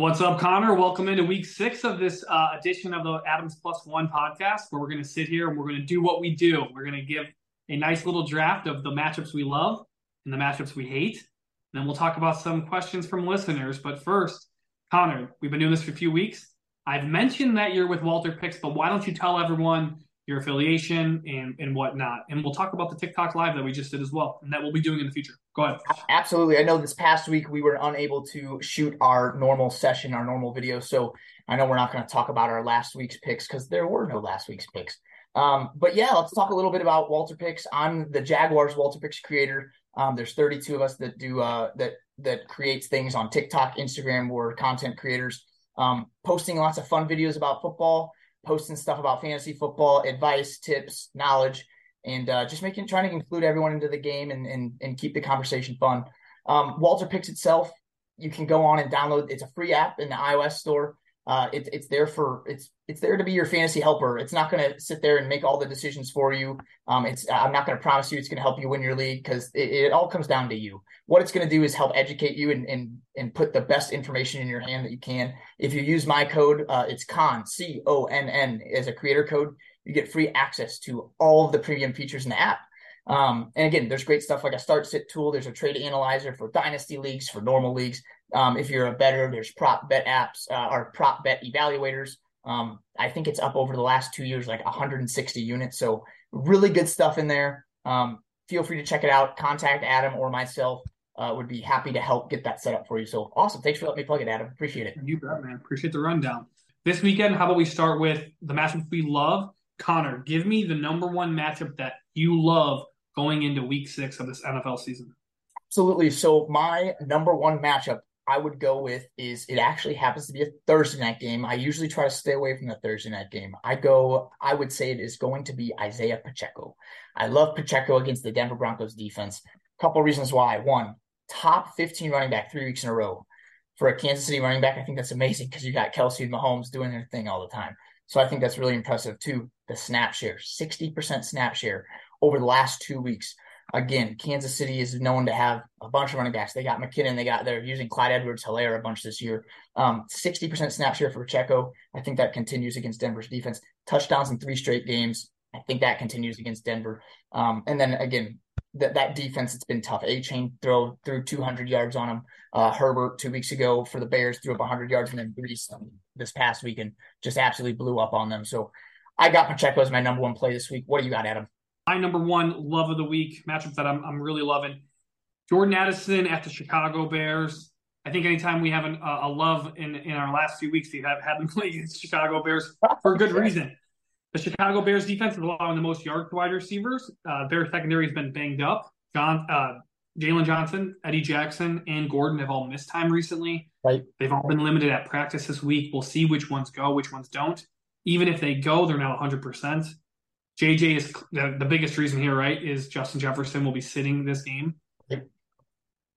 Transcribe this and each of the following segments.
What's up, Connor? Welcome into week six of this uh, edition of the Adams Plus One podcast, where we're going to sit here and we're going to do what we do. We're going to give a nice little draft of the matchups we love and the matchups we hate. And then we'll talk about some questions from listeners. But first, Connor, we've been doing this for a few weeks. I've mentioned that you're with Walter Picks, but why don't you tell everyone your affiliation and, and whatnot? And we'll talk about the TikTok live that we just did as well, and that we'll be doing in the future. Go ahead. Absolutely. I know this past week we were unable to shoot our normal session, our normal video. So I know we're not going to talk about our last week's picks because there were no last week's picks. Um, but yeah, let's talk a little bit about Walter Picks. I'm the Jaguars Walter Picks creator. Um, there's 32 of us that do uh, that that creates things on TikTok, Instagram. We're content creators, um, posting lots of fun videos about football, posting stuff about fantasy football, advice, tips, knowledge and uh, just making trying to include everyone into the game and and, and keep the conversation fun. Um, Walter Picks itself, you can go on and download. It's a free app in the iOS store. Uh, it, it's there for it's it's there to be your fantasy helper. It's not going to sit there and make all the decisions for you. Um, it's I'm not going to promise you it's going to help you win your league because it, it, all comes down to you. What it's going to do is help educate you and, and and put the best information in your hand that you can. If you use my code, uh, it's con c o n n as a creator code you get free access to all of the premium features in the app. Um, and again, there's great stuff like a start sit tool. There's a trade analyzer for dynasty leagues, for normal leagues. Um, if you're a better, there's prop bet apps uh, or prop bet evaluators. Um, I think it's up over the last two years, like 160 units. So really good stuff in there. Um, feel free to check it out. Contact Adam or myself. Uh, would be happy to help get that set up for you. So awesome. Thanks for letting me plug it, Adam. Appreciate it. You bet, man. Appreciate the rundown. This weekend, how about we start with the matchups we love Connor, give me the number one matchup that you love going into week six of this NFL season. Absolutely. So my number one matchup I would go with is it actually happens to be a Thursday night game. I usually try to stay away from the Thursday night game. I go, I would say it is going to be Isaiah Pacheco. I love Pacheco against the Denver Broncos defense. A couple reasons why. One, top 15 running back three weeks in a row. For a Kansas City running back, I think that's amazing because you got Kelce and Mahomes doing their thing all the time. So I think that's really impressive too. The snap share, 60% snap share over the last two weeks. Again, Kansas City is known to have a bunch of running backs. They got McKinnon, they got they're using Clyde Edwards Helaire a bunch this year. Um, 60% snap share for Checo. I think that continues against Denver's defense. Touchdowns in three straight games. I think that continues against Denver. Um, and then again, that that defense it's been tough. Achane throw threw 200 yards on him. Uh, Herbert two weeks ago for the Bears threw up 100 yards and then Breece this past week and just absolutely blew up on them. So I got Pacheco as my number one play this week. What do you got, Adam? My number one love of the week matchup that I'm I'm really loving. Jordan Addison at the Chicago Bears. I think anytime we have an, a love in in our last few weeks, we have had them play against Chicago Bears for a good reason. The Chicago Bears defense is allowing the most yards to wide receivers. Uh, Bears secondary has been banged up. John, uh, Jaylon Johnson, Eddie Jackson, and Gordon have all missed time recently. Right. They've all been limited at practice this week. We'll see which ones go, which ones don't. Even if they go, they're now 100%. JJ is the, the biggest reason here, right? Is Justin Jefferson will be sitting this game. Yep.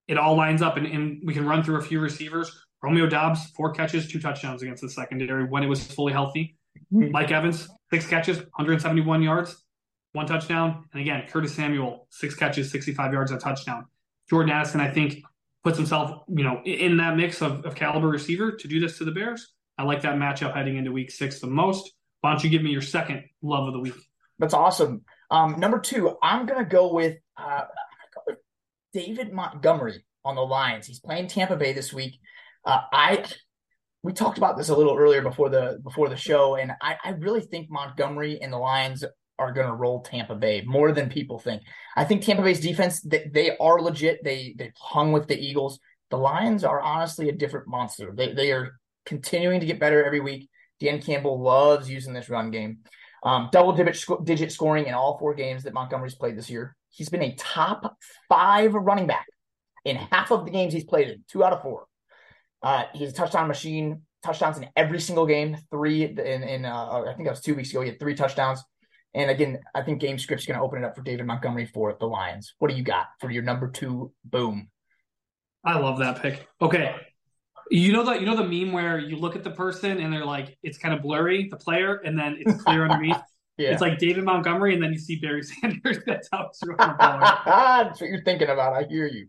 It all lines up, and, and we can run through a few receivers. Romeo Doubs, four catches, two touchdowns against the secondary when it was fully healthy. Mm-hmm. Mike Evans, six catches, 171 yards, one touchdown. And again, Curtis Samuel, six catches, 65 yards, a touchdown. Jordan Addison, I think, puts himself, you know, in that mix of, of caliber receiver to do this to the Bears. I like that matchup heading into week six the most. Why don't you give me your second love of the week? That's awesome. Um, number two, I'm gonna go with uh, David Montgomery on the Lions. He's playing Tampa Bay this week. Uh, I we talked about this a little earlier before the before the show, and I, I really think Montgomery and the Lions are going to roll Tampa Bay more than people think. I think Tampa Bay's defense they, they are legit. They they hung with the Eagles. The Lions are honestly a different monster. They they are continuing to get better every week. Dan Campbell loves using this run game. Um, double digit, digit scoring in all four games that Montgomery's played this year. He's been a top five running back in half of the games he's played in, two out of four. Uh, he's a touchdown machine. Touchdowns in every single game. Three in in uh, I think that was two weeks ago. He had three touchdowns. And again, I think Game Script's going to open it up for David Montgomery for the Lions. What do you got for your number two? Boom. I love that pick. Okay, you know that you know the meme where you look at the person and they're like it's kind of blurry, the player, and then it's clear underneath. Yeah. It's like David Montgomery, and then you see Barry Sanders. That's how it's That's what you're thinking about. I hear you.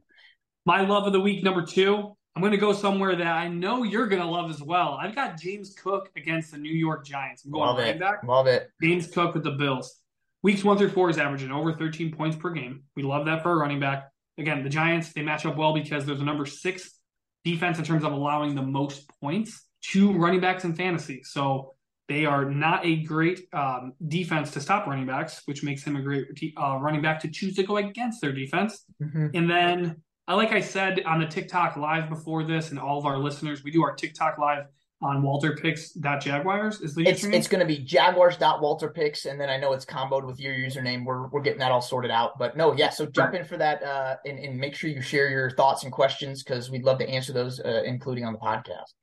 My love of the week number two I'm going to go somewhere that I know you're going to love as well. I've got James Cook against the New York Giants. I'm going Love it. back. Love it. James Cook with the Bills. Weeks one through four is averaging over 13 points per game. We love that for a running back. Again, the Giants, they match up well because there's a number six defense in terms of allowing the most points to running backs in fantasy. So they are not a great um, defense to stop running backs, which makes him a great uh, running back to choose to go against their defense. Mhm. And then, uh, like I said on the TikTok live before this, and all of our listeners, we do our TikTok live on walterpicks.jaguars. Is the It's username? it's going to be jaguars.walterpicks, and then I know it's comboed with your username. We're we're getting that all sorted out. But no, yeah. So jump in for that, uh, and and make sure you share your thoughts and questions because we'd love to answer those, uh, including on the podcast.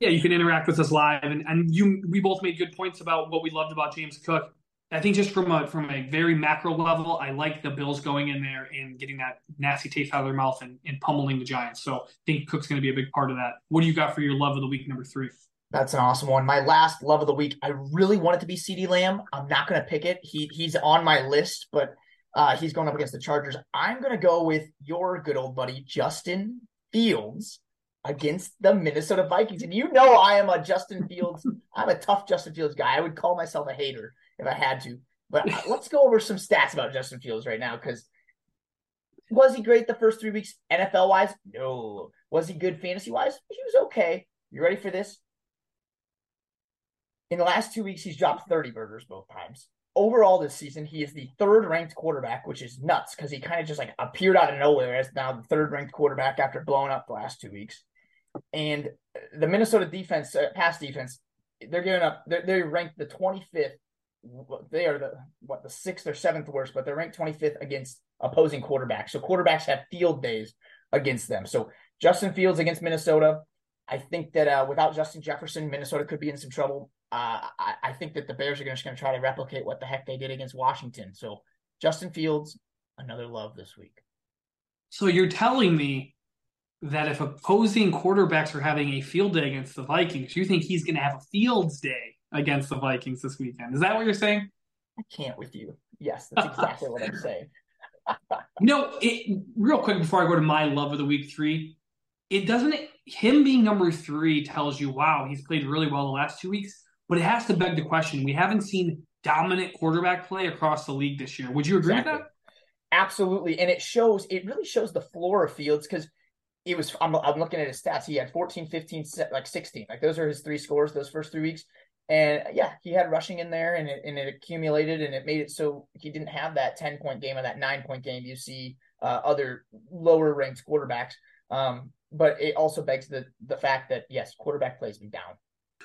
yeah, you can interact with us live, and, and you we both made good points about what we loved about James Cook. I think just from a from a very macro level, I like the Bills going in there and getting that nasty taste out of their mouth and, and pummeling the Giants. So I think Cook's going to be a big part of that. What do you got for your love of the week number three? That's an awesome one. My last love of the week. I really want it to be CeeDee Lamb. I'm not going to pick it. He he's on my list, but uh, he's going up against the Chargers. I'm going to go with your good old buddy Justin Fields against the Minnesota Vikings. And you know I am a Justin Fields. I'm a tough Justin Fields guy. I would call myself a hater if I had to. But let's go over some stats about Justin Fields right now because was he great the first three weeks NFL wise? No. Was he good fantasy wise? He was okay. You ready for this? In the last two weeks, he's dropped 30 burgers both times. Overall, this season, he is the third ranked quarterback, which is nuts because he kind of just like appeared out of nowhere as now the third ranked quarterback after blowing up the last two weeks. And the Minnesota defense, uh, pass defense, they're giving up, they're, they're ranked the 25th. They are the, what, the sixth or seventh worst, but they're ranked 25th against opposing quarterbacks. So quarterbacks have field days against them. So Justin Fields against Minnesota, I think that uh, without Justin Jefferson, Minnesota could be in some trouble. Uh, I, I, think that the Bears are just going to try to replicate what the heck they did against Washington. So Justin Fields, another love this week. So you're telling me that if opposing quarterbacks are having a field day against the Vikings, you think he's going to have a Fields day against the Vikings this weekend? Is that what you're saying? I can't with you. Yes, that's exactly what I'm saying. know, it, real quick before I go to my love of the week three, it doesn't him being number three tells you, wow, he's played really well the last two weeks. But it has to beg the question: we haven't seen dominant quarterback play across the league this year. Would you agree Exactly. with that? Absolutely, and it shows. It really shows the floor of Fields because it was. I'm, I'm looking at his stats. He had 14, 15, like 16. Like those are his three scores those first three weeks. And yeah, he had rushing in there, and it and it accumulated, and it made it so he didn't have that 10 point game or that nine point game you see uh, other lower ranked quarterbacks. Um, but it also begs the the fact that yes, quarterback plays me down.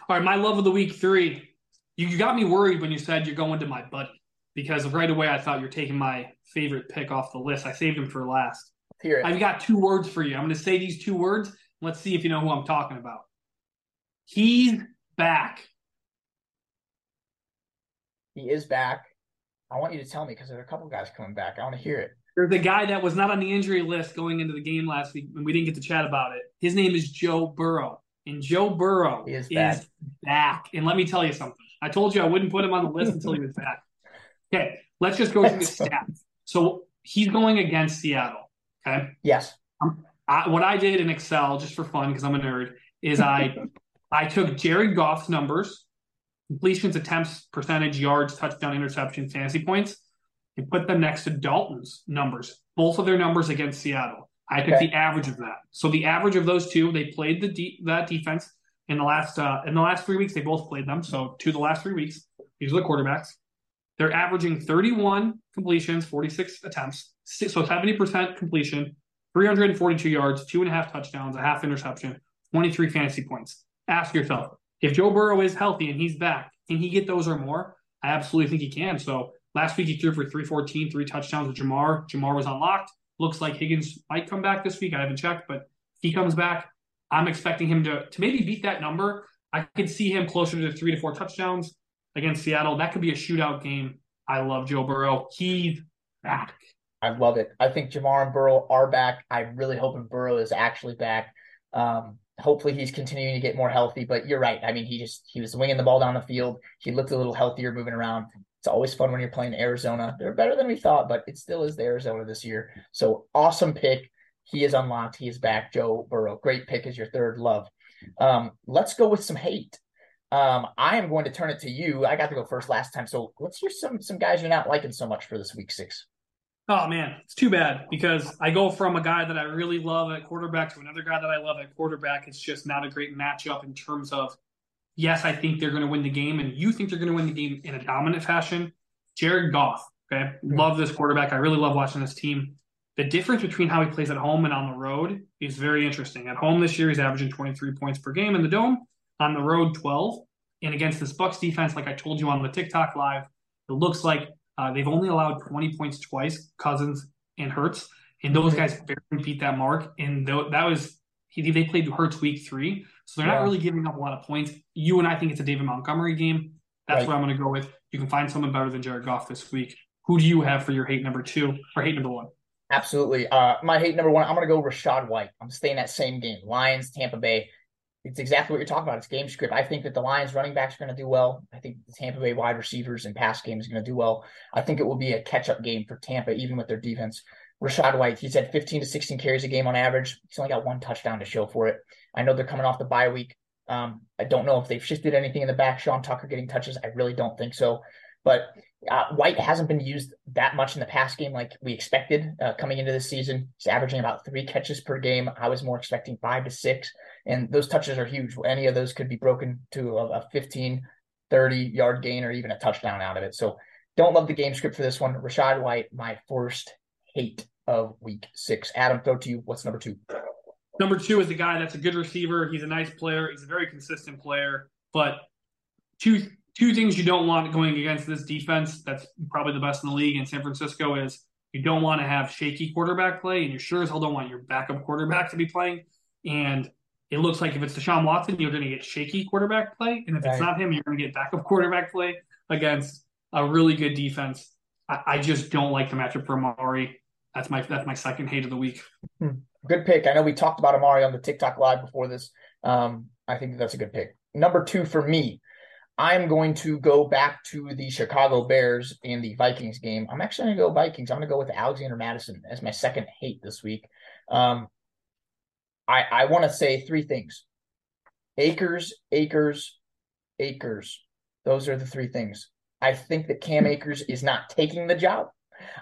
All right, my love of the week three. You, you got me worried when you said you're going to my buddy because right away I thought you're taking my favorite pick off the list. I saved him for last. Hear it. I've got two words for you. I'm going to say these two words. Let's see if you know who I'm talking about. He's back. He is back. I want you to tell me because there's a couple guys coming back. I want to hear it. There's a guy that was not on the injury list going into the game last week, and we didn't get to chat about it. His name is Joe Burrow. And Joe Burrow He is is back. back. And let me tell you something. I told you I wouldn't put him on the list until he was back. Okay, let's just go through the stats. So he's going against Seattle. Okay. Yes. Um, I, what I did in Excel, just for fun, because I'm a nerd, is I I took Jared Goff's numbers, completions, attempts, percentage, yards, touchdown, interception, fantasy points, and put them next to Dalton's numbers, both of their numbers against Seattle. I took Okay. the average of that. So the average of those two, they played the de- that defense in the last uh, in the last three weeks. They both played them. So two of the last three weeks. These are the quarterbacks. They're averaging 31 completions, 46 attempts, so 70% completion, 342 yards, two and a half touchdowns, a half interception, 23 fantasy points. Ask yourself, if Joe Burrow is healthy and he's back, can he get those or more? I absolutely think he can. So last week he threw for 314, three touchdowns with Ja'Marr. Ja'Marr was unlocked. Looks like Higgins might come back this week. I haven't checked, but he comes back, I'm expecting him to, to maybe beat that number. I could see him closer to three to four touchdowns against Seattle. That could be a shootout game. I love Joe Burrow. He's back. I love it. I think Ja'Marr and Burrow are back. I'm really hoping Burrow is actually back. Um, hopefully he's continuing to get more healthy. But you're right. I mean, he just he was winging the ball down the field. He looked a little healthier moving around. It's always fun when you're playing Arizona. They're better than we thought, but it still is the Arizona this year. So awesome pick. He is unlocked. He is back. Joe Burrow. Great pick as your third love. Um, let's go with some hate. Um, I am going to turn it to you. I got to go first last time, so let's hear some some guys you're not liking so much for this week six. Oh man, it's too bad because I go from a guy that I really love at quarterback to another guy that I love at quarterback. It's just not a great matchup in terms of yes, I think they're going to win the game, and you think they're going to win the game in a dominant fashion. Jared Goff, okay, love this quarterback. I really love watching this team. The difference between how he plays at home and on the road is very interesting. At home this year, he's averaging 23 points per game in the dome. On the road, 12. And against this Bucks defense, like I told you on the TikTok live, it looks like uh, they've only allowed 20 points twice, Cousins and Hurts, and those guys barely beat that mark. And th- that was he, they played Hurts week three, so they're yeah. not really giving up a lot of points. You and I think it's a David Montgomery game. That's right. what I'm going to go with. You can find someone better than Jared Goff this week. Who do you have for your hate number two or hate number one? Absolutely. Uh, my hate number one, I'm going to go Rachaad White. I'm staying that same game. Lions, Tampa Bay it's exactly what you're talking about. It's game script. I think that the Lions running backs are going to do well. I think the Tampa Bay wide receivers and pass game is going to do well. I think it will be a catch up game for Tampa, even with their defense. Rachaad White, he's had 15 to 16 carries a game on average. He's only got one touchdown to show for it. I know they're coming off the bye week. Um, I don't know if they've shifted anything in the back. Sean Tucker getting touches. I really don't think so. But uh, White hasn't been used that much in the pass game like we expected uh, coming into the season. He's averaging about three catches per game. I was more expecting five to six, and those touches are huge. Any of those could be broken to a, a 15, 30 yard gain or even a touchdown out of it. So don't love the game script for this one. Rachaad White, my first hate of week six. Adam, throw to you. What's number two? Number two is a guy that's a good receiver. He's a nice player. He's a very consistent player, but two two things you don't want going against this defense that's probably the best in the league in San Francisco is you don't want to have shaky quarterback play, and you sure as hell don't want your backup quarterback to be playing. And it looks like if it's Deshaun Watson, you're going to get shaky quarterback play, and if right. it's not him, you're going to get backup quarterback play against a really good defense. I, I, just don't like the matchup for Amari. That's my that's my second hate of the week. Hmm. Good pick. I know we talked about Amari on the TikTok live before this. Um, I think that's a good pick. Number two for me, I'm going to go back to the Chicago Bears and the Vikings game. I'm actually going to go Vikings. I'm going to go with Alexander Mattison as my second hate this week. Um, I I want to say three things: Akers, Akers, Akers. Those are the three things. I think that Cam Akers is not taking the job.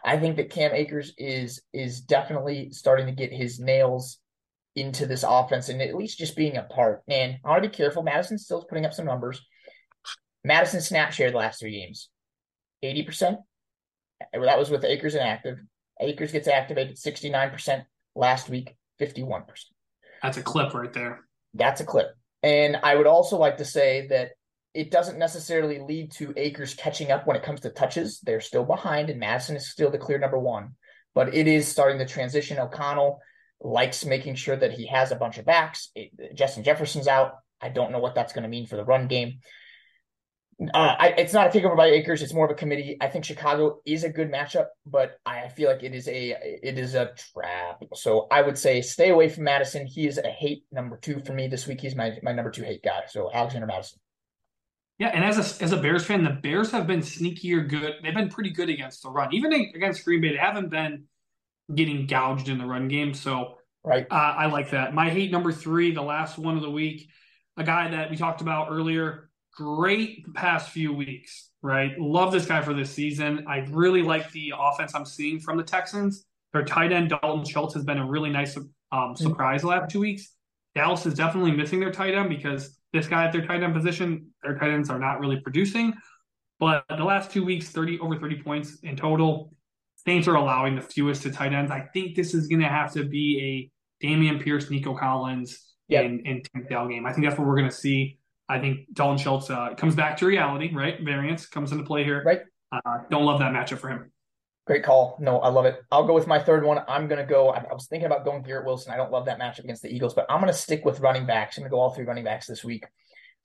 I think that Cam Akers is is definitely starting to get his nails into this offense and at least just being a part. And I want to be careful. Mattison still is putting up some numbers. Mattison snap share the last three games, 80%. That was with Akers inactive. Akers gets activated 69% last week, 51%. That's a clip right there. That's a clip. And I would also like to say that it doesn't necessarily lead to Akers catching up when it comes to touches. They're still behind, and Mattison is still the clear number one. But it is starting the transition. O'Connell likes making sure that he has a bunch of backs. It, Justin Jefferson's out. I don't know what that's going to mean for the run game. Uh, I, it's not a takeover by Akers. It's more of a committee. I think Chicago is a good matchup, but I feel like it is a it is a trap. So I would say stay away from Mattison. He is a hate number two for me this week. He's my my number two hate guy. So Alexander Mattison. Yeah, and as a as a Bears fan, the Bears have been sneakier good. They've been pretty good against the run, even against Green Bay. They haven't been getting gouged in the run game. So right, uh, I like that. My hate number three, the last one of the week, a guy that we talked about earlier great the past few weeks, right? Love this guy for this season. I really like the offense I'm seeing from the Texans. Their tight end Dalton Schultz has been a really nice um, mm-hmm. surprise the last two weeks. Dallas is definitely missing their tight end because this guy at their tight end position, their tight ends are not really producing. But the last two weeks, 30 over 30 points in total. Saints are allowing the fewest to tight ends. I think this is going to have to be a Dameon Pierce, Nico Collins, yep. and, and Tank Dell game. I think that's what we're going to see. I think Dalton Schultz uh, comes back to reality, right? Variance comes into play here. Right. Uh, don't love that matchup for him. Great call. No, I love it. I'll go with my third one. I'm going to go. I, was thinking about going Garrett Wilson. I don't love that matchup against the Eagles, but I'm going to stick with running backs. I'm going to go all three running backs this week.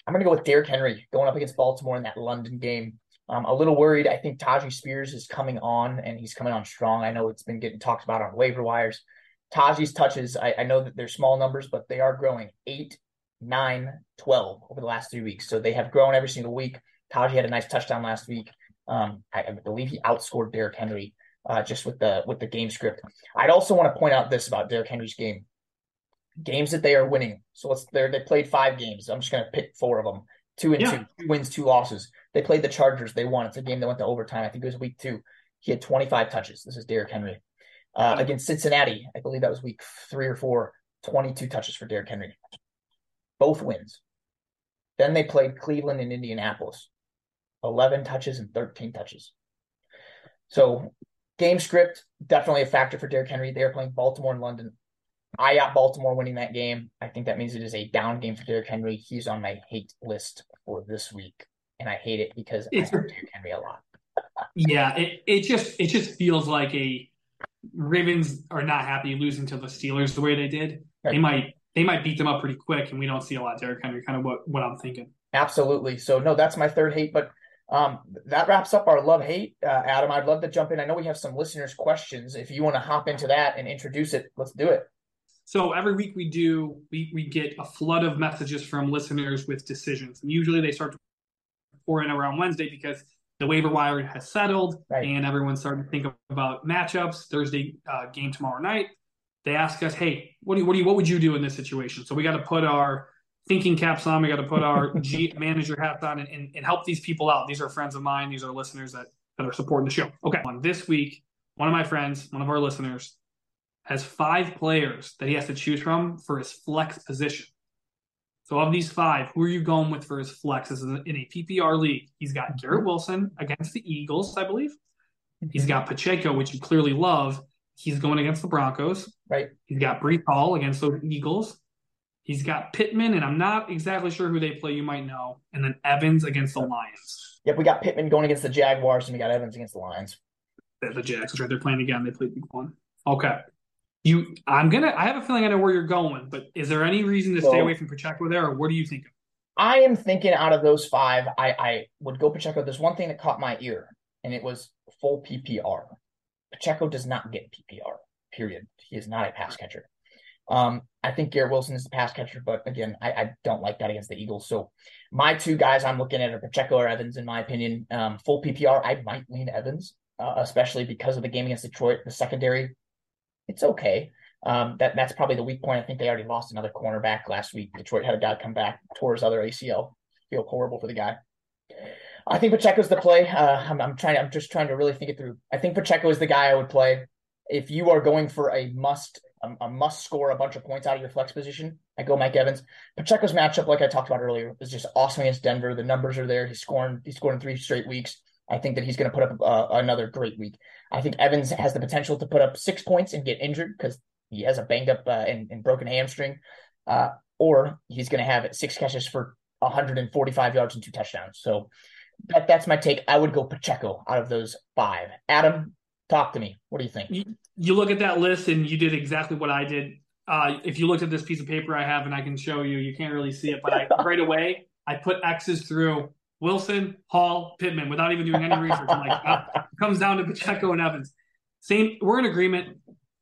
I'm going to go with Derrick Henry going up against Baltimore in that London game. I'm a little worried. I think Tyjae Spears is coming on and he's coming on strong. I know it's been getting talked about on waiver wires. Tyjae's touches, I, I know that they're small numbers, but they are growing. Eight 9, 12 over the last three weeks. So they have grown every single week. Tyjae had a nice touchdown last week. Um, I, I, believe he outscored Derrick Henry uh, just with the with the game script. I'd also want to point out this about Derrick Henry's game. Games that they are winning. So let's they they played five games. I'm just gonna pick four of them. Two and Yeah. two, two wins, two losses. They played the Chargers. They won. It's a game that went to overtime. I think it was week two. He had 25 touches. This is Derrick Henry. Uh, against Cincinnati, I believe that was week three or four. 22 touches for Derrick Henry. Both wins. Then they played Cleveland and Indianapolis. 11 touches and 13 touches. So game script, definitely a factor for Derrick Henry. They're playing Baltimore and London. I got Baltimore winning that game. I think that means it is a down game for Derrick Henry. He's on my hate list for this week. And I hate it because It's- I like Derrick Henry a lot. Yeah, it, it just it just feels like a Ravens are not happy losing to the Steelers the way they did. They might they might beat them up pretty quick, and we don't see a lot Derrick Henry. Kind of what what I'm thinking. Absolutely. So no, that's my third hate. But um, that wraps up our love hate, uh, Adam. I'd love to jump in. I know we have some listeners' questions. If you want to hop into that and introduce it, let's do it. So every week we do we we get a flood of messages from listeners with decisions, and usually they start to pour in around Wednesday because the waiver wire has settled Right. and everyone's starting to think about matchups. Thursday uh, game tomorrow night. They ask us, "Hey, what do you, what do you, what would you do in this situation?" So we got to put our thinking caps on. We got to put our G manager hats on and, and, and help these people out. These are friends of mine. These are listeners that that are supporting the show. Okay, on this week, one of my friends, one of our listeners, has five players that he has to choose from for his flex position. So of these five, who are you going with for his flex? This is in a PPR league. He's got mm-hmm. Garrett Wilson against the Eagles, I believe. He's mm-hmm. got Pacheco, which you clearly love. He's going against the Broncos. Right. He's got Breece Hall against the Eagles. He's got Pittman, and I'm not exactly sure who they play. You might know. And then Evans against the Lions. Yep, we got Pittman going against the Jaguars, and we got Evans against the Lions. The, Jags, right. They're playing again. They played week one. Okay. You, I'm gonna. I have a feeling I know where you're going, but is there any reason to stay away from Pacheco there, or what do you think? I am thinking out of those five, I, I would go Pacheco. There's one thing that caught my ear, and it was full PPR. Pacheco does not get PPR, period. He is not a pass catcher. Um, I think Garrett Wilson is the pass catcher, but again, I, I don't like that against the Eagles. So my two guys I'm looking at are Pacheco or Evans, in my opinion. Um, full PPR, I might lean Evans, uh, especially because of the game against Detroit. The secondary, it's okay. Um, that that's probably the weak point. I think they already lost another cornerback last week. Detroit had a guy come back, tore his other ACL. Feel horrible for the guy. I think Pacheco's the play. Uh, I'm, I'm trying. I'm just trying to really think it through. I think Pacheco is the guy I would play if you are going for a must, a, a must score a bunch of points out of your flex position. I go Mike Evans. Pacheco's matchup, like I talked about earlier, is just awesome against Denver. The numbers are there. He's scoring. He's scoring three straight weeks. I think that he's going to put up uh, another great week. I think Evans has the potential to put up six points and get injured because he has a banged up uh, and, and broken hamstring, uh, or he's going to have six catches for 145 yards and two touchdowns. So that that's my take. I would go Pacheco out of those five. Adam, talk to me. What do you think? You, you look at that list, and you did exactly what I did. Uh, if you looked at this piece of paper I have, and I can show you, you can't really see it, but I right away I put X's through Wilson, Hall, Pittman without even doing any research. I'm like, it comes down to Pacheco and Evans. Same, we're in agreement.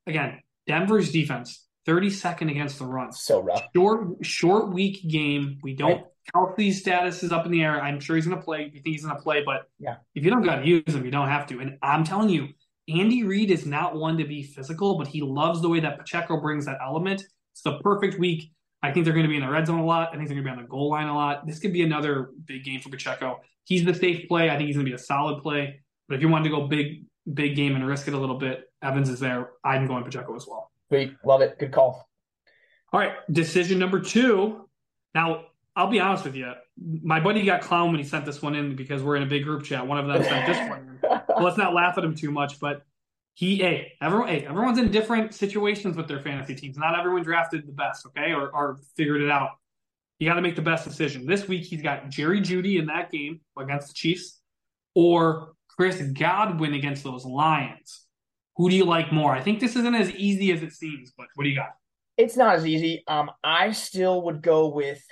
Again, Denver's defense, 32nd against the run. so rough. Short, short week game. We don't Right. Kelce's status is up in the air. I'm sure he's going to play. You think he's going to play, but Yeah. if you don't got to use him, you don't have to. And I'm telling you, Andy Reid is not one to be physical, but he loves the way that Pacheco brings that element. It's the perfect week. I think they're going to be in the red zone a lot. I think they're going to be on the goal line a lot. This could be another big game for Pacheco. He's the safe play. I think he's going to be a solid play. But if you wanted to go big, big game and risk it a little bit, Evans is there. I'm going Pacheco as well. Sweet. Love it. Good call. All right, decision number two. Now, I'll be honest with you. My buddy got clown when he sent this one in because we're in a big group chat. One of them sent this one in. Well, let's not laugh at him too much, but he, hey, everyone, hey, everyone's in different situations with their fantasy teams. Not everyone drafted the best, okay, or, or figured it out. You got to make the best decision. This week, he's got Jerry Jeudy in that game against the Chiefs, or Chris Godwin against those Lions. Who do you like more? I think this isn't as easy as it seems, but what do you got? It's not as easy. Um, I still would go with.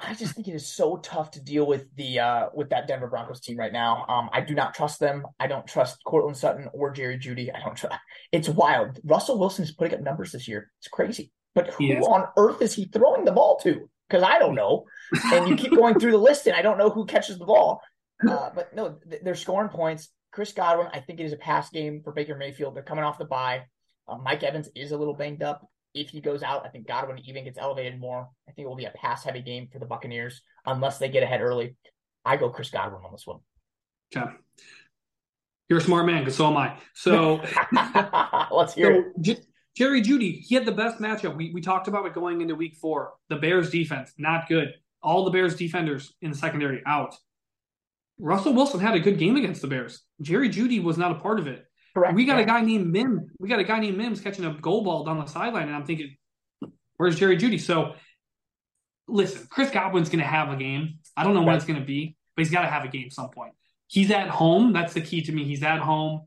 I just think it is so tough to deal with the uh with that Denver Broncos team right now. Um, I do not trust them. I don't trust Courtland Sutton or Jerry Jeudy. I don't trust. It's wild. Russell Wilson is putting up numbers this year. It's crazy. But who He is. on earth is he throwing the ball to? Because I don't know. And you keep going through the list, and I don't know who catches the ball. Uh, but no, th- they're scoring points. Chris Godwin, I think it is a pass game for Baker Mayfield. They're coming off the bye. Uh, Mike Evans is a little banged up. If he goes out, I think Godwin even gets elevated more. I think it will be a pass heavy game for the Buccaneers unless they get ahead early. I go Chris Godwin on this one. Okay. You're a smart man, because so am I. So let's hear so, it. J- Jerry Jeudy, he had the best matchup. We, we talked about it going into week four. The Bears defense, not good. All the Bears defenders in the secondary out. Russell Wilson had a good game against the Bears. Jerry Jeudy was not a part of it. Correct. We got yeah. a guy named Mim. We got a guy named Mims catching a goal ball down the sideline, and I'm thinking, where's Jerry Jeudy? So, listen, Chris Godwin's going to have a game. I don't know when it's going to be, but he's got to have a game some point. He's at home. That's the key to me. He's at home.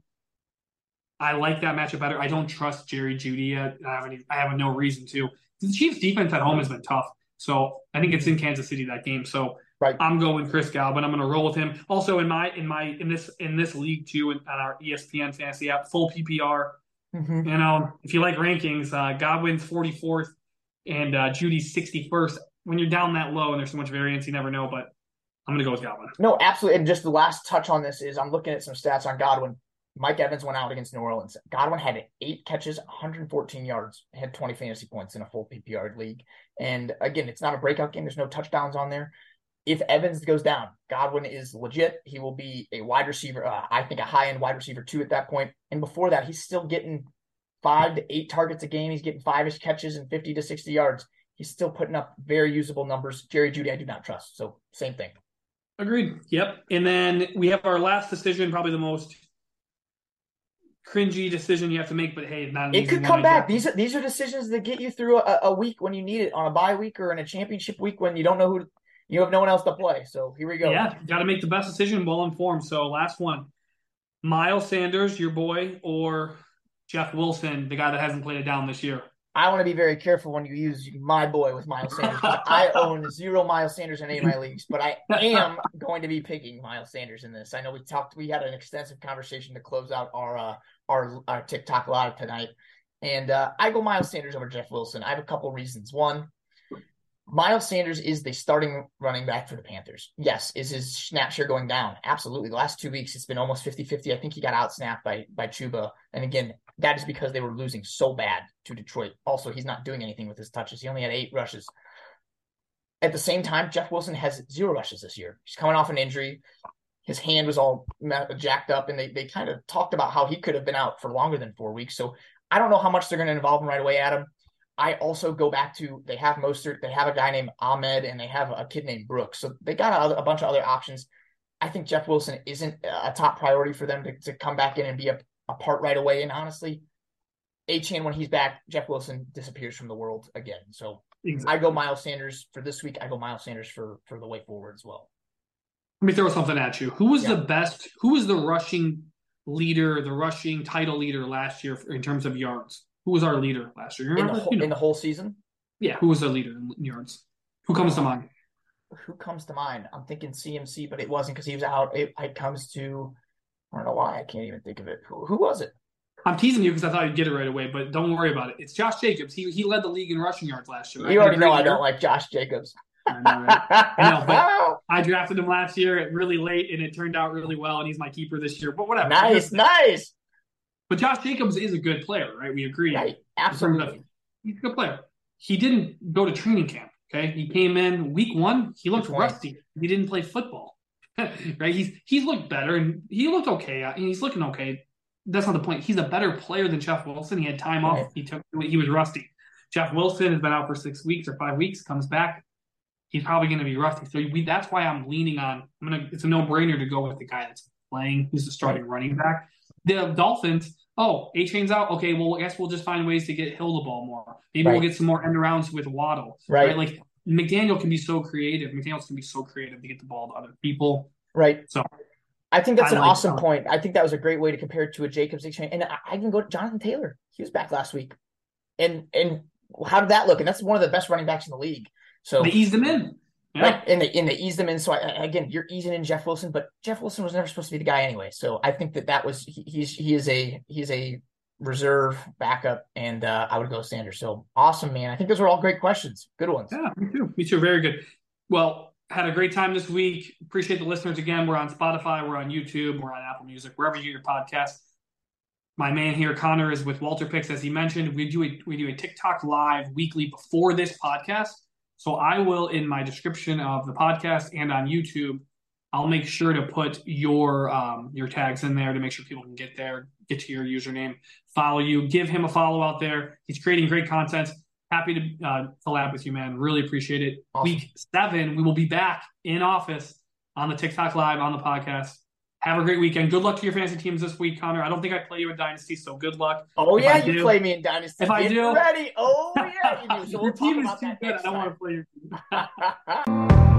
I like that matchup better. I don't trust Jerry Jeudy yet. I have any, I have no reason to. The Chiefs' defense at home has been tough, so I think it's in Kansas City that game. So Right. I'm going Chris Godwin. I'm going to roll with him. Also in my in my in this in this league too, in, on our ESPN fantasy app, full PPR. Mhm. You know, if you like rankings, uh, Godwin's 44th and uh, Jeudy's 61st. When you're down that low and there's so much variance, you never know. But I'm going to go with Godwin. No, absolutely. And just the last touch on this is I'm looking at some stats on Godwin. Mike Evans went out against New Orleans. Godwin had eight catches, 114 yards, had 20 fantasy points in a full PPR league. And again, it's not a breakout game. There's no touchdowns on there. If Evans goes down, Godwin is legit. He will be a wide receiver. Uh, I think a high end wide receiver two at that point. And before that, he's still getting five to eight targets a game. He's getting five ish catches and 50 to 60 yards. He's still putting up very usable numbers. Jerry Jeudy, I do not trust. So same thing. Agreed. Yep. And then we have our last decision, probably the most cringy decision you have to make. But hey, not It could come back. These are these are decisions that get you through a, a week when you need it on a bye week or in a championship week when you don't know who you have no one else to play. So here we go. Yeah, got to make the best decision, well informed. So last one, Miles Sanders, your boy, or Jeff Wilson, the guy that hasn't played it down this year. I want to be very careful when you use my boy with Miles Sanders. I own zero Miles Sanders in any of my leagues, but I am going to be picking Miles Sanders in this. I know we talked, we had an extensive conversation to close out our uh, our our TikTok live tonight, and uh, I go Miles Sanders over Jeff Wilson. I have a couple reasons. One, Miles Sanders is the starting running back for the Panthers. Yes, is his snap share going down? Absolutely. The last two weeks, it's been almost 50-50. I think he got out snapped by by Chuba, and again, that is because they were losing so bad to Detroit. Also, he's not doing anything with his touches. He only had eight rushes. At the same time, Jeff Wilson has zero rushes this year. He's coming off an injury. His hand was all jacked up, and they, they kind of talked about how he could have been out for longer than four weeks. So I don't know how much they're going to involve him right away, Adam. I also go back to they have Mostert, they have a guy named Ahmed, and they have a kid named Brooks. So they got a, a bunch of other options. I think Jeff Wilson isn't a top priority for them to, to come back in and be a, a part right away. And honestly, Achane when he's back, Jeff Wilson disappears from the world again. So I go Miles Sanders for this week. I go Miles Sanders for for the way forward as well. Let me throw something at you. Who was Yeah. the best? Who was the rushing leader, the rushing title leader last year in terms of yards? Who was our leader last year? You In the, whole, You know. in the whole season, yeah, who was our leader in yards? Who comes to mind? who comes to mind? I'm thinking CMC, but it wasn't because he was out. It, it comes to I don't know why I can't even think of it. Who, who was it? I'm teasing you because I thought you'd get it right away, but don't worry about it. It's Josh Jacobs. He he led the league in rushing yards last year. You already know great I don't like Josh Jacobs. I know, right? know, but- I drafted him last year really late, and it turned out really well, and he's my keeper this year. But whatever. nice, nice. But Josh Jacobs is a good player, right? We agree. Right, In terms of- absolutely. He's a good player. He didn't go to training camp. Okay, he came in week one. He looked rusty. He didn't play football. right? He's he's looked better, and he looked okay. I mean, he's looking okay. That's not the point. He's a better player than Jeff Wilson. He had time Right. off. He took. He was rusty. Jeff Wilson has been out for six weeks or five weeks. Comes back. He's probably going to be rusty. So we, that's why I'm leaning on. I'm gonna. It's a no brainer to go with the guy that's playing. Who's the starting running back? The Dolphins. Oh, Achane's out. Okay, well, I guess we'll just find ways to get Hill the ball more. Maybe we'll get some more end arounds with Waddle. Right. Like McDaniel can be so creative. McDaniels can be so creative to get the ball to other people. Right. So I think that's I an like awesome that. point. I think that was a great way to compare it to a Jacobs exchange. And I, I can go to Jonathan Taylor. He was back last week. And and how did that look? And that's one of the best running backs in the league. So they eased him in. Yeah. right, and they and they eased them in. So I, again, you're easing in Jeff Wilson, but Jeff Wilson was never supposed to be the guy anyway. So I think that that was he, he's he is a he's a reserve backup, and uh, I would go Sanders. So awesome, man. I think those were all great questions. Good ones. Yeah, me too. Me too. Very good. Well, had a great time this week. Appreciate the listeners again. We're on Spotify, we're on YouTube, we're on Apple Music, wherever you get your podcast. My man here, Connor, is with Walter Picks. As he mentioned, we do a, we do a TikTok live weekly before this podcast. So I will in my description of the podcast and on YouTube, I'll make sure to put your um, your tags in there to make sure people can get there, get to your username, follow you, give him a follow out there. He's creating great content. Happy to uh, collab with you, man. Really appreciate it. Awesome. Week seven, we will be back in office on the TikTok live on the podcast. Have a great weekend. Good luck to your fantasy teams this week, Connor. I don't think I play you in Dynasty, so good luck. Oh, if yeah, you play me in Dynasty. If I do, ready. Oh, yeah, you do. So your team is too good. I don't want to play your team.